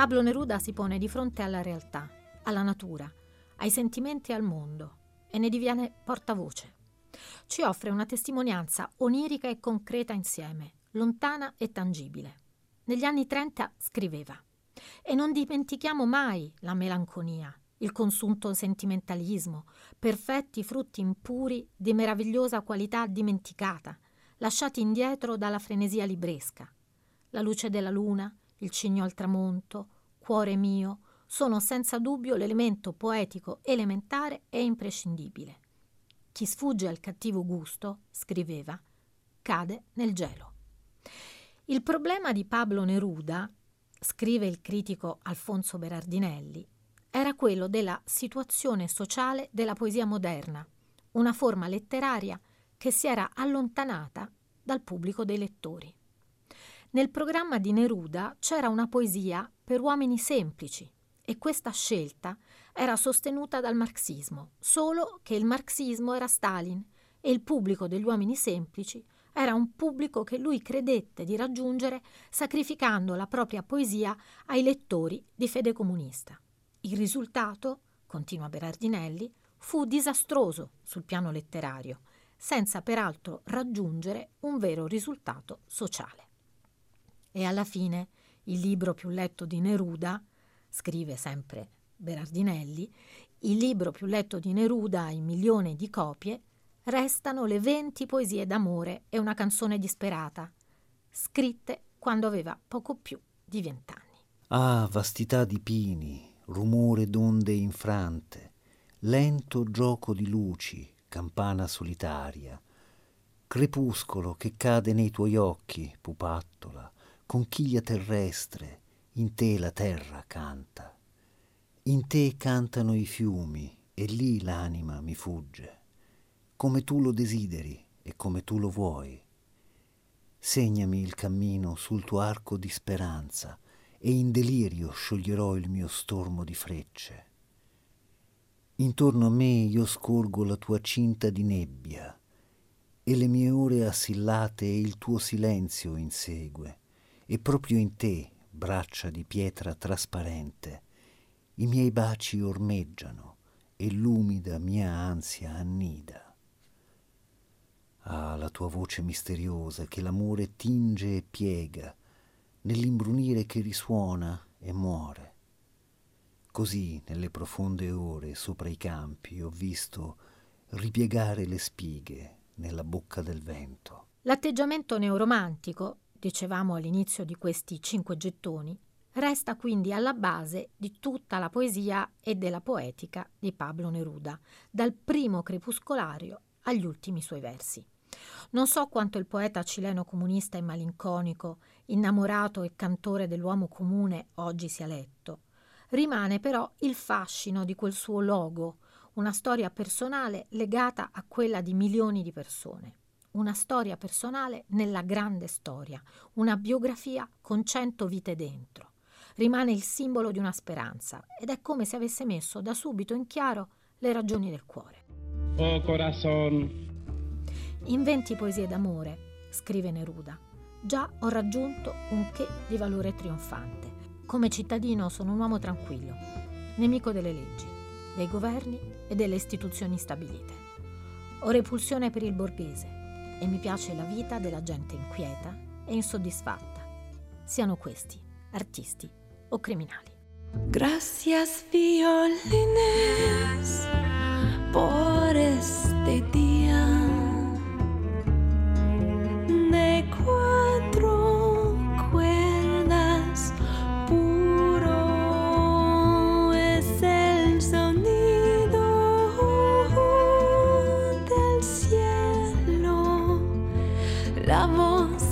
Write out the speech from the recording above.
Pablo Neruda si pone di fronte alla realtà, alla natura, ai sentimenti e al mondo e ne diviene portavoce. Ci offre una testimonianza onirica e concreta insieme, lontana e tangibile. Negli anni 30 scriveva E non dimentichiamo mai la melanconia, il consunto sentimentalismo, perfetti frutti impuri di meravigliosa qualità dimenticata, lasciati indietro dalla frenesia libresca. La luce della luna, il cigno al tramonto, cuore mio, sono senza dubbio l'elemento poetico elementare e imprescindibile. Chi sfugge al cattivo gusto, scriveva, cade nel gelo. Il problema di Pablo Neruda, scrive il critico Alfonso Berardinelli, era quello della situazione sociale della poesia moderna, una forma letteraria che si era allontanata dal pubblico dei lettori. Nel programma di Neruda c'era una poesia per uomini semplici e questa scelta era sostenuta dal marxismo, solo che il marxismo era Stalin e il pubblico degli uomini semplici era un pubblico che lui credette di raggiungere sacrificando la propria poesia ai lettori di fede comunista. Il risultato, continua Berardinelli, fu disastroso sul piano letterario, senza peraltro raggiungere un vero risultato sociale. E alla fine il libro più letto di Neruda, scrive sempre Berardinelli, il libro più letto di Neruda in milioni di copie, restano le venti poesie d'amore e una canzone disperata, scritte quando aveva poco più di vent'anni. Ah, vastità di pini, rumore d'onde infrante, lento gioco di luci, campana solitaria, crepuscolo che cade nei tuoi occhi, pupattola, conchiglia terrestre, in te la terra canta. In te cantano i fiumi e lì l'anima mi fugge, come tu lo desideri e come tu lo vuoi. Segnami il cammino sul tuo arco di speranza, e in delirio scioglierò il mio stormo di frecce. Intorno a me io scorgo la tua cinta di nebbia e le mie ore assillate e il tuo silenzio insegue e proprio in te, braccia di pietra trasparente, i miei baci ormeggiano e l'umida mia ansia annida. Ah, la tua voce misteriosa che l'amore tinge e piega, nell'imbrunire che risuona e muore. Così nelle profonde ore sopra i campi ho visto ripiegare le spighe nella bocca del vento. L'atteggiamento neoromantico, dicevamo all'inizio di questi cinque gettoni, resta quindi alla base di tutta la poesia e della poetica di Pablo Neruda, dal primo crepuscolario agli ultimi suoi versi. Non so quanto il poeta cileno comunista e malinconico, innamorato e cantore dell'uomo comune, oggi sia letto. Rimane però il fascino di quel suo logo, una storia personale legata a quella di milioni di persone. Una storia personale nella grande storia, una biografia con cento vite dentro. Rimane il simbolo di una speranza ed è come se avesse messo da subito in chiaro le ragioni del cuore. Oh corazon, in venti poesie d'amore, scrive Neruda, già ho raggiunto un che di valore trionfante. Come cittadino sono un uomo tranquillo, nemico delle leggi, dei governi e delle istituzioni stabilite. Ho repulsione per il borghese e mi piace la vita della gente inquieta e insoddisfatta, siano questi artisti o criminali. Gracias violines del